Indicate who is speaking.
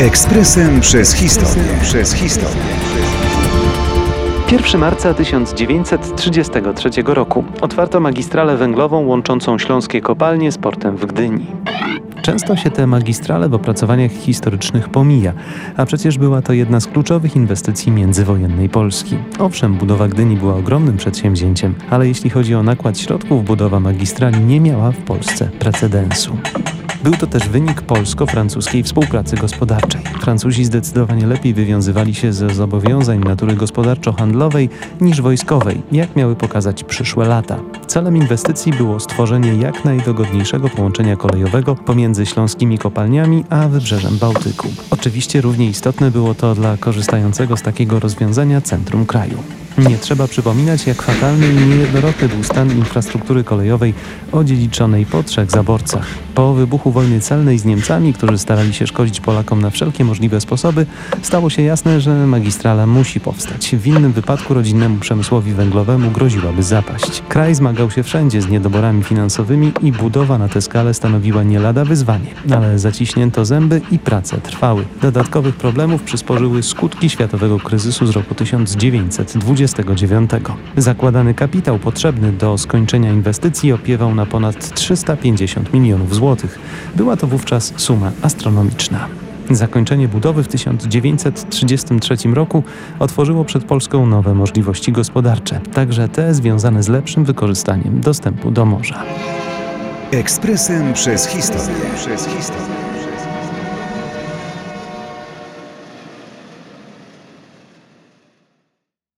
Speaker 1: Ekspresem przez historię. Przez historię.
Speaker 2: 1 marca 1933 roku otwarto magistralę węglową łączącą śląskie kopalnie z portem w Gdyni. Często się te magistrale w opracowaniach historycznych pomija, a przecież była to jedna z kluczowych inwestycji międzywojennej Polski. Owszem, budowa Gdyni była ogromnym przedsięwzięciem, ale jeśli chodzi o nakład środków, budowa magistrali nie miała w Polsce precedensu. Był to też wynik polsko-francuskiej współpracy gospodarczej. Francuzi zdecydowanie lepiej wywiązywali się ze zobowiązań natury gospodarczo-handlowej niż wojskowej, jak miały pokazać przyszłe lata. Celem inwestycji było stworzenie jak najdogodniejszego połączenia kolejowego pomiędzy śląskimi kopalniami a wybrzeżem Bałtyku. Oczywiście równie istotne było to dla korzystającego z takiego rozwiązania centrum kraju. Nie trzeba przypominać, jak fatalny i niejednorodny był stan infrastruktury kolejowej odziedziczonej po trzech zaborcach. Po wybuchu wojny celnej z Niemcami, którzy starali się szkodzić Polakom na wszelkie możliwe sposoby, stało się jasne, że magistrala musi powstać. W innym wypadku rodzinnemu przemysłowi węglowemu groziłaby zapaść. Kraj zmagał się wszędzie z niedoborami finansowymi i budowa na tę skalę stanowiła nie lada wyzwanie. Ale zaciśnięto zęby i prace trwały. Dodatkowych problemów przysporzyły skutki światowego kryzysu z roku 1929. Zakładany kapitał potrzebny do skończenia inwestycji opiewał na ponad 350 milionów złotych. Była to wówczas suma astronomiczna. Zakończenie budowy w 1933 roku otworzyło przed Polską nowe możliwości gospodarcze, także te związane z lepszym wykorzystaniem dostępu do morza.
Speaker 1: Ekspresem przez historię. Przez historię.